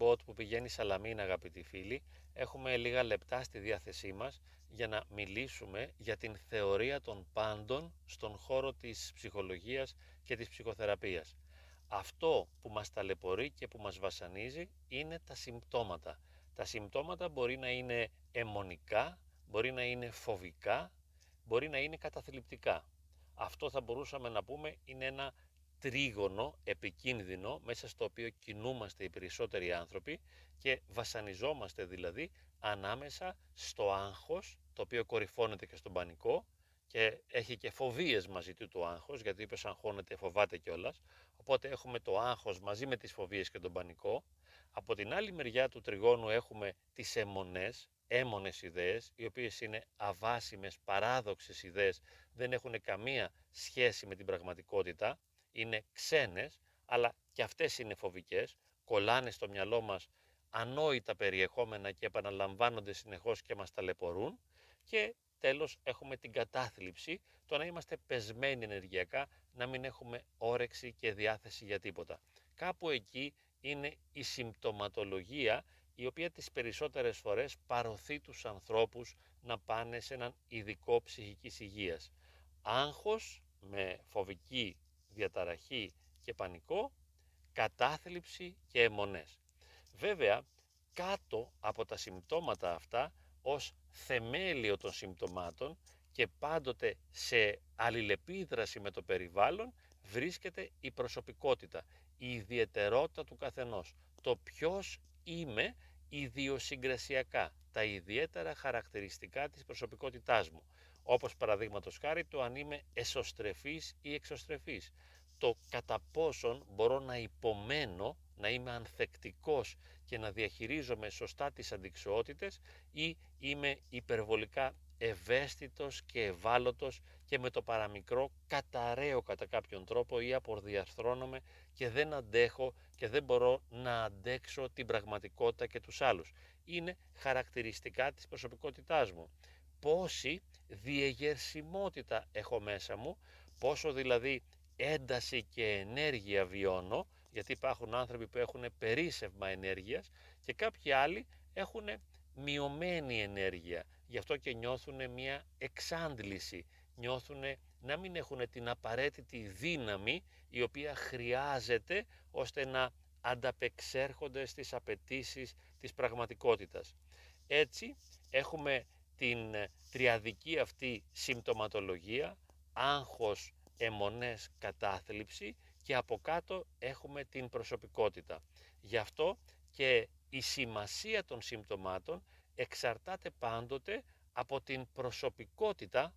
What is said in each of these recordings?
ferry boat που πηγαίνει Σαλαμίνα αγαπητοί φίλοι. Έχουμε λίγα λεπτά στη διάθεσή μας για να μιλήσουμε για την θεωρία των πάντων στον χώρο της ψυχολογίας και της ψυχοθεραπείας. Αυτό που μας ταλαιπωρεί και που μας βασανίζει είναι τα συμπτώματα. Τα συμπτώματα μπορεί να είναι αιμονικά, μπορεί να είναι φοβικά, μπορεί να είναι καταθλιπτικά. Αυτό θα μπορούσαμε να πούμε είναι ένα τρίγωνο επικίνδυνο μέσα στο οποίο κινούμαστε οι περισσότεροι άνθρωποι και βασανιζόμαστε δηλαδή ανάμεσα στο άγχος το οποίο κορυφώνεται και στον πανικό και έχει και φοβίες μαζί του το άγχος γιατί είπε αγχώνεται φοβάται κιόλας. Οπότε έχουμε το άγχος μαζί με τις φοβίες και τον πανικό. Από την άλλη μεριά του τριγώνου έχουμε τις αιμονές έμονες ιδέες, οι οποίες είναι αβάσιμες, παράδοξες ιδέες, δεν έχουν καμία σχέση με την πραγματικότητα, είναι ξένες, αλλά και αυτές είναι φοβικές, κολλάνε στο μυαλό μας ανόητα περιεχόμενα και επαναλαμβάνονται συνεχώς και μας ταλαιπωρούν και τέλος έχουμε την κατάθλιψη, το να είμαστε πεσμένοι ενεργειακά, να μην έχουμε όρεξη και διάθεση για τίποτα. Κάπου εκεί είναι η συμπτωματολογία η οποία τις περισσότερες φορές παροθεί τους ανθρώπους να πάνε σε έναν ειδικό ψυχικής υγείας. Άγχος με φοβική διαταραχή και πανικό, κατάθλιψη και αιμονές. Βέβαια, κάτω από τα συμπτώματα αυτά, ως θεμέλιο των συμπτωμάτων και πάντοτε σε αλληλεπίδραση με το περιβάλλον, βρίσκεται η προσωπικότητα, η ιδιαιτερότητα του καθενός. Το ποιος είμαι ιδιοσυγκρασιακά, τα ιδιαίτερα χαρακτηριστικά της προσωπικότητάς μου. Όπως παραδείγματος χάρη το αν είμαι εσωστρεφής ή εξωστρεφής. Το κατά πόσον μπορώ να υπομένω, να είμαι ανθεκτικός και να διαχειρίζομαι σωστά τις αντικσοότητες ή είμαι υπερβολικά ευαίσθητος και ευάλωτος και με το παραμικρό καταραίω κατά κάποιον τρόπο ή απορδιαρθρώνομαι και δεν αντέχω και δεν μπορώ να αντέξω την πραγματικότητα και τους άλλους. Είναι χαρακτηριστικά της προσωπικότητάς μου. Πόση διεγερσιμότητα έχω μέσα μου, πόσο δηλαδή ένταση και ενέργεια βιώνω, γιατί υπάρχουν άνθρωποι που έχουν περίσευμα ενέργειας και κάποιοι άλλοι έχουν μειωμένη ενέργεια. Γι' αυτό και νιώθουν μια εξάντληση, νιώθουν να μην έχουν την απαραίτητη δύναμη η οποία χρειάζεται ώστε να ανταπεξέρχονται στις απαιτήσεις της πραγματικότητας. Έτσι έχουμε την τριαδική αυτή συμπτωματολογία, άγχος, αιμονές, κατάθλιψη και από κάτω έχουμε την προσωπικότητα. Γι' αυτό και η σημασία των συμπτωμάτων εξαρτάται πάντοτε από την προσωπικότητα,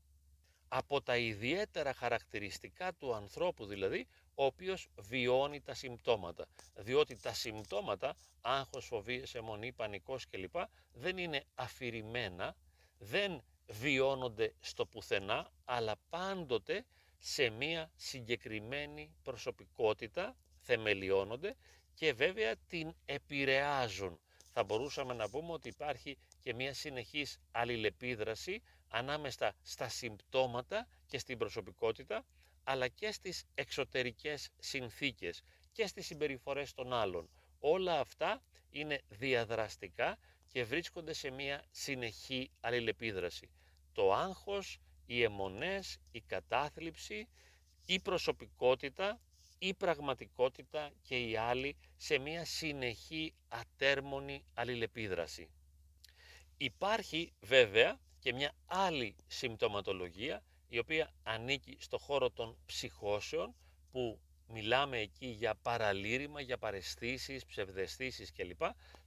από τα ιδιαίτερα χαρακτηριστικά του ανθρώπου δηλαδή, ο οποίος βιώνει τα συμπτώματα. Διότι τα συμπτώματα, άγχος, φοβίες, αιμονή, πανικός κλπ. δεν είναι αφηρημένα, δεν βιώνονται στο πουθενά, αλλά πάντοτε σε μία συγκεκριμένη προσωπικότητα θεμελιώνονται και βέβαια την επηρεάζουν. Θα μπορούσαμε να πούμε ότι υπάρχει και μια συνεχής αλληλεπίδραση ανάμεσα στα συμπτώματα και στην προσωπικότητα, αλλά και στις εξωτερικές συνθήκες και στις συμπεριφορές των άλλων. Όλα αυτά είναι διαδραστικά και βρίσκονται σε μια συνεχή αλληλεπίδραση. Το άγχος, οι αιμονές, η κατάθλιψη, η προσωπικότητα η πραγματικότητα και η άλλη σε μια συνεχή ατέρμονη αλληλεπίδραση. Υπάρχει βέβαια και μια άλλη συμπτωματολογία η οποία ανήκει στο χώρο των ψυχώσεων που μιλάμε εκεί για παραλήρημα, για παρεστήσεις, ψευδεστήσεις κλπ.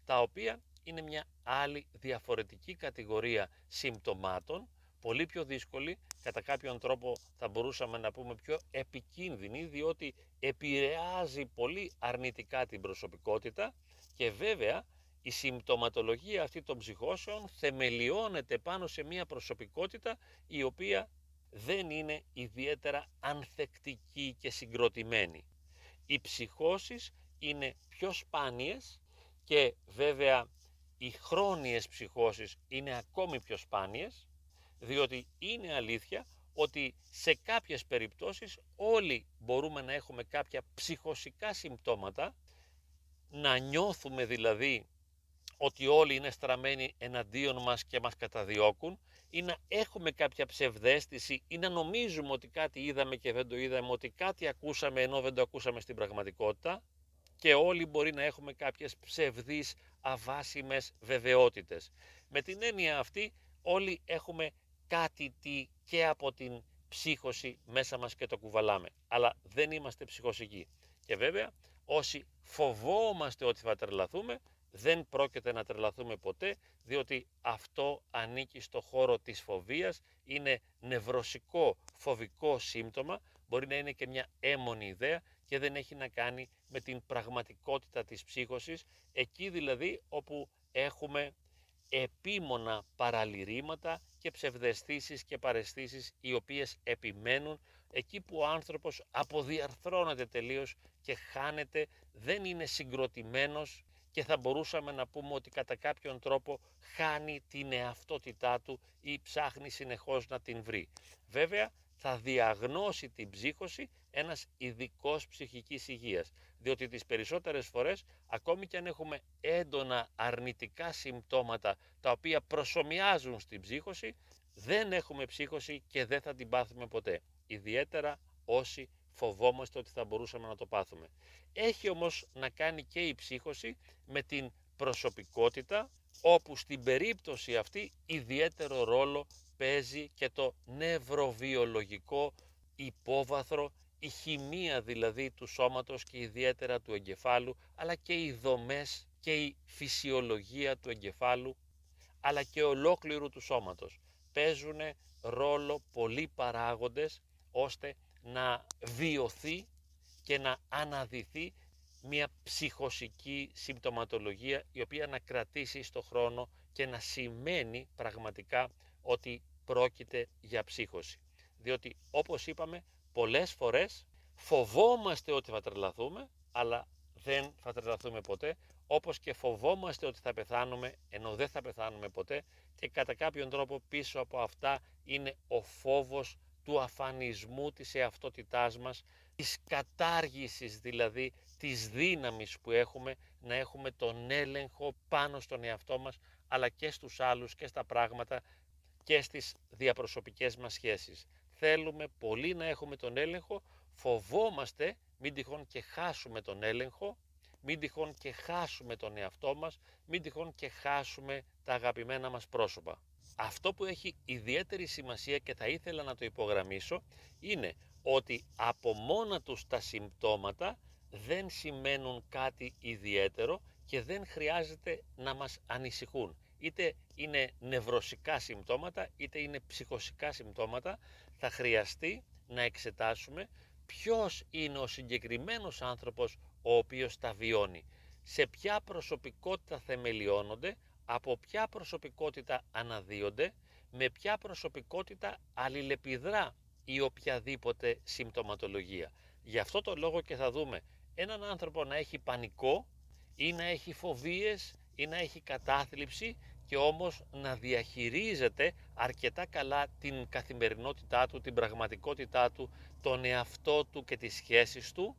τα οποία είναι μια άλλη διαφορετική κατηγορία συμπτωμάτων πολύ πιο δύσκολη, κατά κάποιον τρόπο θα μπορούσαμε να πούμε πιο επικίνδυνη, διότι επηρεάζει πολύ αρνητικά την προσωπικότητα και βέβαια η συμπτωματολογία αυτή των ψυχώσεων θεμελιώνεται πάνω σε μια προσωπικότητα η οποία δεν είναι ιδιαίτερα ανθεκτική και συγκροτημένη. Οι ψυχώσεις είναι πιο σπάνιες και βέβαια οι χρόνιες ψυχώσεις είναι ακόμη πιο σπάνιες διότι είναι αλήθεια ότι σε κάποιες περιπτώσεις όλοι μπορούμε να έχουμε κάποια ψυχοσικά συμπτώματα να νιώθουμε δηλαδή ότι όλοι είναι στραμμένοι εναντίον μας και μας καταδιώκουν ή να έχουμε κάποια ψευδέστηση ή να νομίζουμε ότι κάτι είδαμε και δεν το είδαμε, ότι κάτι ακούσαμε ενώ δεν το ακούσαμε στην πραγματικότητα και όλοι μπορεί να έχουμε κάποιες ψευδείς αβάσιμες βεβαιότητες. Με την έννοια αυτή όλοι έχουμε κάτι τι και από την ψύχωση μέσα μας και το κουβαλάμε. Αλλά δεν είμαστε ψυχοσικοί. Και βέβαια όσοι φοβόμαστε ότι θα τρελαθούμε δεν πρόκειται να τρελαθούμε ποτέ διότι αυτό ανήκει στο χώρο της φοβίας, είναι νευρωσικό φοβικό σύμπτωμα, μπορεί να είναι και μια έμονη ιδέα και δεν έχει να κάνει με την πραγματικότητα της ψύχωσης, εκεί δηλαδή όπου έχουμε επίμονα παραλυρήματα και ψευδεστήσεις και παρεστήσεις οι οποίες επιμένουν εκεί που ο άνθρωπος αποδιαρθρώνεται τελείως και χάνεται, δεν είναι συγκροτημένος και θα μπορούσαμε να πούμε ότι κατά κάποιον τρόπο χάνει την εαυτότητά του ή ψάχνει συνεχώς να την βρει. Βέβαια θα διαγνώσει την ψύχωση ένας ειδικός ψυχικής υγείας, διότι τις περισσότερες φορές, ακόμη και αν έχουμε έντονα αρνητικά συμπτώματα τα οποία προσωμιάζουν στην ψύχωση, δεν έχουμε ψύχωση και δεν θα την πάθουμε ποτέ. Ιδιαίτερα όσοι φοβόμαστε ότι θα μπορούσαμε να το πάθουμε. Έχει όμως να κάνει και η ψύχωση με την προσωπικότητα, όπου στην περίπτωση αυτή ιδιαίτερο ρόλο παίζει και το νευροβιολογικό υπόβαθρο, η χημεία δηλαδή του σώματος και ιδιαίτερα του εγκεφάλου, αλλά και οι δομές και η φυσιολογία του εγκεφάλου, αλλά και ολόκληρου του σώματος. Παίζουν ρόλο πολλοί παράγοντες ώστε να βιωθεί και να αναδυθεί μια ψυχοσική συμπτωματολογία η οποία να κρατήσει στο χρόνο και να σημαίνει πραγματικά ότι πρόκειται για ψύχωση. Διότι όπως είπαμε πολλές φορές φοβόμαστε ότι θα τρελαθούμε αλλά δεν θα τρελαθούμε ποτέ όπως και φοβόμαστε ότι θα πεθάνουμε ενώ δεν θα πεθάνουμε ποτέ και κατά κάποιον τρόπο πίσω από αυτά είναι ο φόβος του αφανισμού της εαυτότητάς μας, της κατάργησης δηλαδή της δύναμης που έχουμε να έχουμε τον έλεγχο πάνω στον εαυτό μας αλλά και στους άλλους και στα πράγματα και στις διαπροσωπικές μας σχέσεις. Θέλουμε πολύ να έχουμε τον έλεγχο, φοβόμαστε μην τυχόν και χάσουμε τον έλεγχο, μην τυχόν και χάσουμε τον εαυτό μας, μην τυχόν και χάσουμε τα αγαπημένα μας πρόσωπα. Αυτό που έχει ιδιαίτερη σημασία και θα ήθελα να το υπογραμμίσω είναι ότι από μόνα τους τα συμπτώματα δεν σημαίνουν κάτι ιδιαίτερο και δεν χρειάζεται να μας ανησυχούν. Είτε είναι νευρωσικά συμπτώματα είτε είναι ψυχοσικά συμπτώματα θα χρειαστεί να εξετάσουμε ποιος είναι ο συγκεκριμένος άνθρωπος ο οποίος τα βιώνει. Σε ποια προσωπικότητα θεμελιώνονται από ποια προσωπικότητα αναδύονται, με ποια προσωπικότητα αλληλεπιδρά η οποιαδήποτε συμπτωματολογία. Γι' αυτό το λόγο και θα δούμε έναν άνθρωπο να έχει πανικό ή να έχει φοβίες ή να έχει κατάθλιψη και όμως να διαχειρίζεται αρκετά καλά την καθημερινότητά του, την πραγματικότητά του, τον εαυτό του και τις σχέσεις του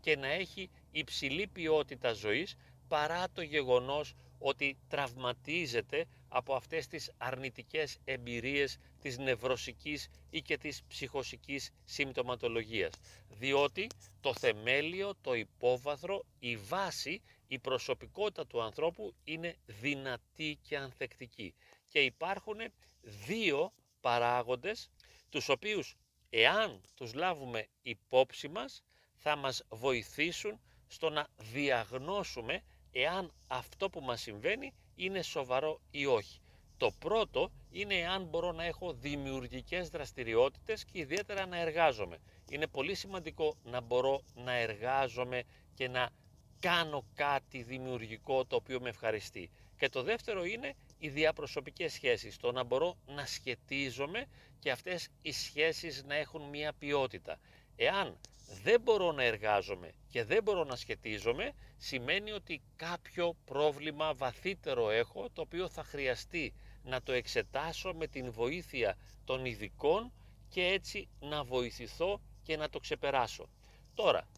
και να έχει υψηλή ποιότητα ζωής παρά το γεγονός ότι τραυματίζεται από αυτές τις αρνητικές εμπειρίες της νευρωσικής ή και της ψυχοσικής συμπτωματολογίας. Διότι το θεμέλιο, το υπόβαθρο, η βάση, η προσωπικότητα του ανθρώπου είναι δυνατή και ανθεκτική. Και υπάρχουν δύο παράγοντες, τους οποίους εάν τους λάβουμε υπόψη μας, θα μας βοηθήσουν στο να διαγνώσουμε εάν αυτό που μας συμβαίνει είναι σοβαρό ή όχι. Το πρώτο είναι εάν μπορώ να έχω δημιουργικές δραστηριότητες και ιδιαίτερα να εργάζομαι. Είναι πολύ σημαντικό να μπορώ να εργάζομαι και να κάνω κάτι δημιουργικό το οποίο με ευχαριστεί. Και το δεύτερο είναι οι διαπροσωπικές σχέσεις, το να μπορώ να σχετίζομαι και αυτές οι σχέσεις να έχουν μία ποιότητα. Εάν δεν μπορώ να εργάζομαι και δεν μπορώ να σχετίζομαι, σημαίνει ότι κάποιο πρόβλημα βαθύτερο έχω, το οποίο θα χρειαστεί να το εξετάσω με την βοήθεια των ειδικών και έτσι να βοηθηθώ και να το ξεπεράσω. Τώρα,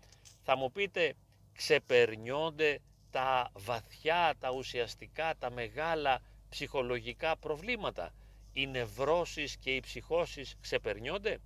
θα μου πείτε, ξεπερνιόνται τα βαθιά, τα ουσιαστικά, τα μεγάλα ψυχολογικά προβλήματα. Οι νευρώσεις και οι ψυχώσεις ξεπερνιόνται;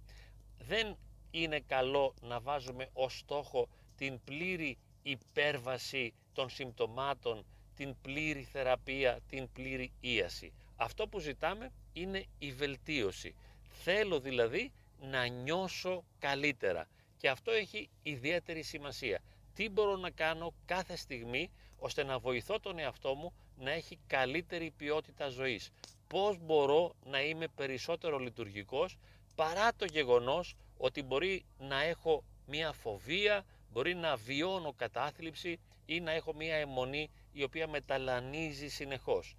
Δεν είναι καλό να βάζουμε ως στόχο την πλήρη υπέρβαση των συμπτωμάτων, την πλήρη θεραπεία, την πλήρη ίαση. Αυτό που ζητάμε είναι η βελτίωση. Θέλω δηλαδή να νιώσω καλύτερα και αυτό έχει ιδιαίτερη σημασία. Τι μπορώ να κάνω κάθε στιγμή ώστε να βοηθώ τον εαυτό μου να έχει καλύτερη ποιότητα ζωής. Πώς μπορώ να είμαι περισσότερο λειτουργικός παρά το γεγονός ότι μπορεί να έχω μία φοβία, μπορεί να βιώνω κατάθλιψη ή να έχω μία αιμονή η οποία μεταλανίζει συνεχώς.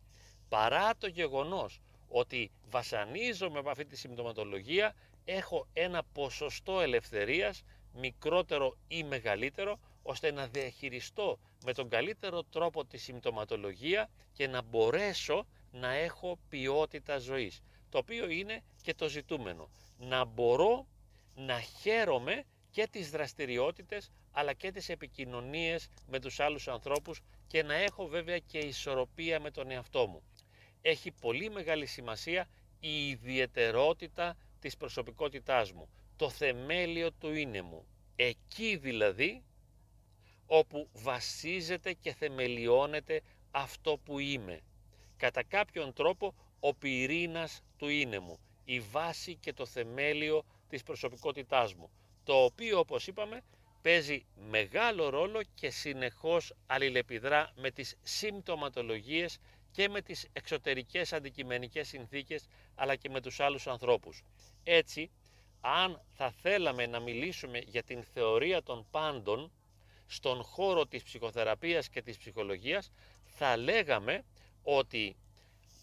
Παρά το γεγονός ότι βασανίζομαι από αυτή τη συμπτωματολογία, έχω ένα ποσοστό ελευθερίας, μικρότερο ή μεγαλύτερο, ώστε να διαχειριστώ με τον καλύτερο τρόπο τη συμπτωματολογία και να μπορέσω να έχω ποιότητα ζωής, το οποίο είναι και το ζητούμενο. Να μπορώ να χαίρομαι και τις δραστηριότητες αλλά και τις επικοινωνίες με τους άλλους ανθρώπους και να έχω βέβαια και ισορροπία με τον εαυτό μου. Έχει πολύ μεγάλη σημασία η ιδιαιτερότητα της προσωπικότητάς μου, το θεμέλιο του είναι μου. Εκεί δηλαδή όπου βασίζεται και θεμελιώνεται αυτό που είμαι. Κατά κάποιον τρόπο ο πυρήνας του είναι μου, η βάση και το θεμέλιο της προσωπικότητάς μου, το οποίο όπως είπαμε παίζει μεγάλο ρόλο και συνεχώς αλληλεπιδρά με τις συμπτωματολογίες και με τις εξωτερικές αντικειμενικές συνθήκες αλλά και με τους άλλους ανθρώπους. Έτσι, αν θα θέλαμε να μιλήσουμε για την θεωρία των πάντων στον χώρο της ψυχοθεραπείας και της ψυχολογίας θα λέγαμε ότι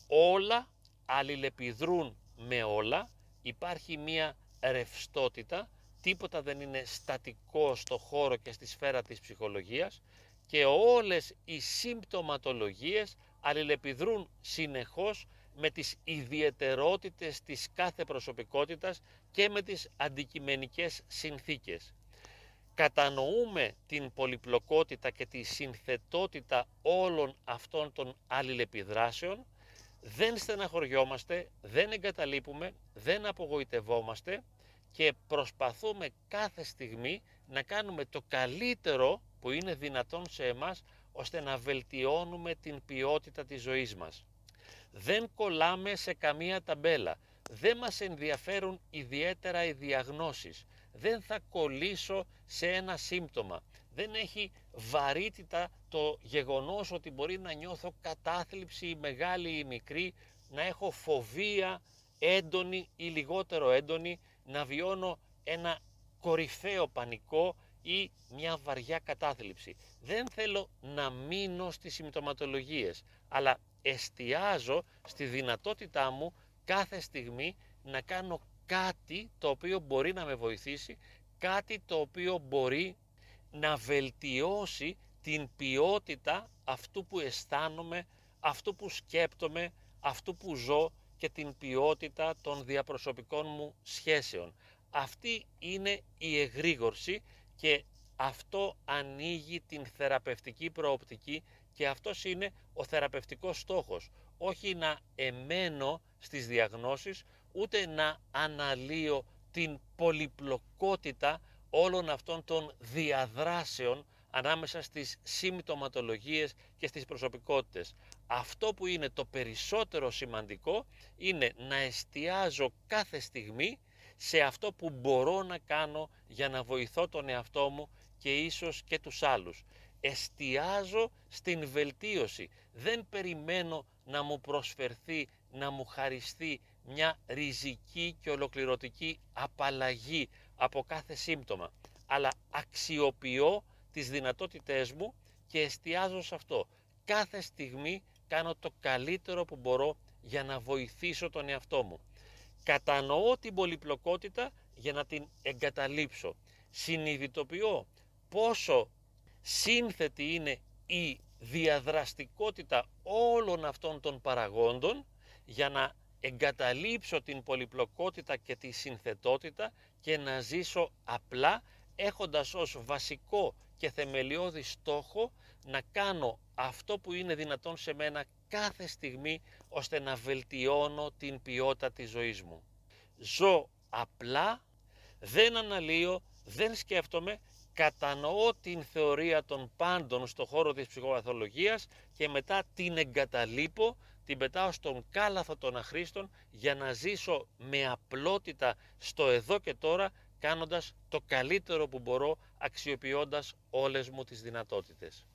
όλα αλληλεπιδρούν με όλα, υπάρχει μία ρευστότητα, τίποτα δεν είναι στατικό στο χώρο και στη σφαίρα της ψυχολογίας και όλες οι συμπτωματολογίες αλληλεπιδρούν συνεχώς με τις ιδιαιτερότητες της κάθε προσωπικότητας και με τις αντικειμενικές συνθήκες. Κατανοούμε την πολυπλοκότητα και τη συνθετότητα όλων αυτών των αλληλεπιδράσεων, δεν στεναχωριόμαστε, δεν εγκαταλείπουμε, δεν απογοητευόμαστε και προσπαθούμε κάθε στιγμή να κάνουμε το καλύτερο που είναι δυνατόν σε εμάς ώστε να βελτιώνουμε την ποιότητα της ζωής μας. Δεν κολλάμε σε καμία ταμπέλα. Δεν μας ενδιαφέρουν ιδιαίτερα οι διαγνώσεις. Δεν θα κολλήσω σε ένα σύμπτωμα. Δεν έχει βαρύτητα το γεγονός ότι μπορεί να νιώθω κατάθλιψη μεγάλη ή μικρή, να έχω φοβία έντονη ή λιγότερο έντονη, να βιώνω ένα κορυφαίο πανικό ή μια βαριά κατάθλιψη. Δεν θέλω να μείνω στις συμπτωματολογίες, αλλά εστιάζω στη δυνατότητά μου κάθε στιγμή να κάνω κάτι το οποίο μπορεί να με βοηθήσει, κάτι το οποίο μπορεί να βελτιώσει την ποιότητα αυτού που αισθάνομαι, αυτού που σκέπτομαι, αυτού που ζω και την ποιότητα των διαπροσωπικών μου σχέσεων. Αυτή είναι η εγρήγορση και αυτό ανοίγει την θεραπευτική προοπτική και αυτός είναι ο θεραπευτικός στόχος. Όχι να εμένω στις διαγνώσεις, ούτε να αναλύω την πολυπλοκότητα όλων αυτών των διαδράσεων ανάμεσα στις συμπτωματολογίες και στις προσωπικότητες. Αυτό που είναι το περισσότερο σημαντικό είναι να εστιάζω κάθε στιγμή σε αυτό που μπορώ να κάνω για να βοηθώ τον εαυτό μου και ίσως και τους άλλους. Εστιάζω στην βελτίωση. Δεν περιμένω να μου προσφερθεί, να μου χαριστεί μια ριζική και ολοκληρωτική απαλλαγή από κάθε σύμπτωμα. Αλλά αξιοποιώ τις δυνατότητές μου και εστιάζω σε αυτό. Κάθε στιγμή κάνω το καλύτερο που μπορώ για να βοηθήσω τον εαυτό μου. Κατανοώ την πολυπλοκότητα για να την εγκαταλείψω. Συνειδητοποιώ πόσο σύνθετη είναι η διαδραστικότητα όλων αυτών των παραγόντων για να εγκαταλείψω την πολυπλοκότητα και τη συνθετότητα και να ζήσω απλά έχοντας ως βασικό και θεμελιώδη στόχο να κάνω αυτό που είναι δυνατόν σε μένα κάθε στιγμή ώστε να βελτιώνω την ποιότητα της ζωής μου. Ζω απλά, δεν αναλύω, δεν σκέφτομαι, κατανοώ την θεωρία των πάντων στο χώρο της ψυχοπαθολογίας και μετά την εγκαταλείπω, την πετάω στον κάλαθο των αχρήστων για να ζήσω με απλότητα στο εδώ και τώρα κάνοντας το καλύτερο που μπορώ αξιοποιώντας όλες μου τις δυνατότητες.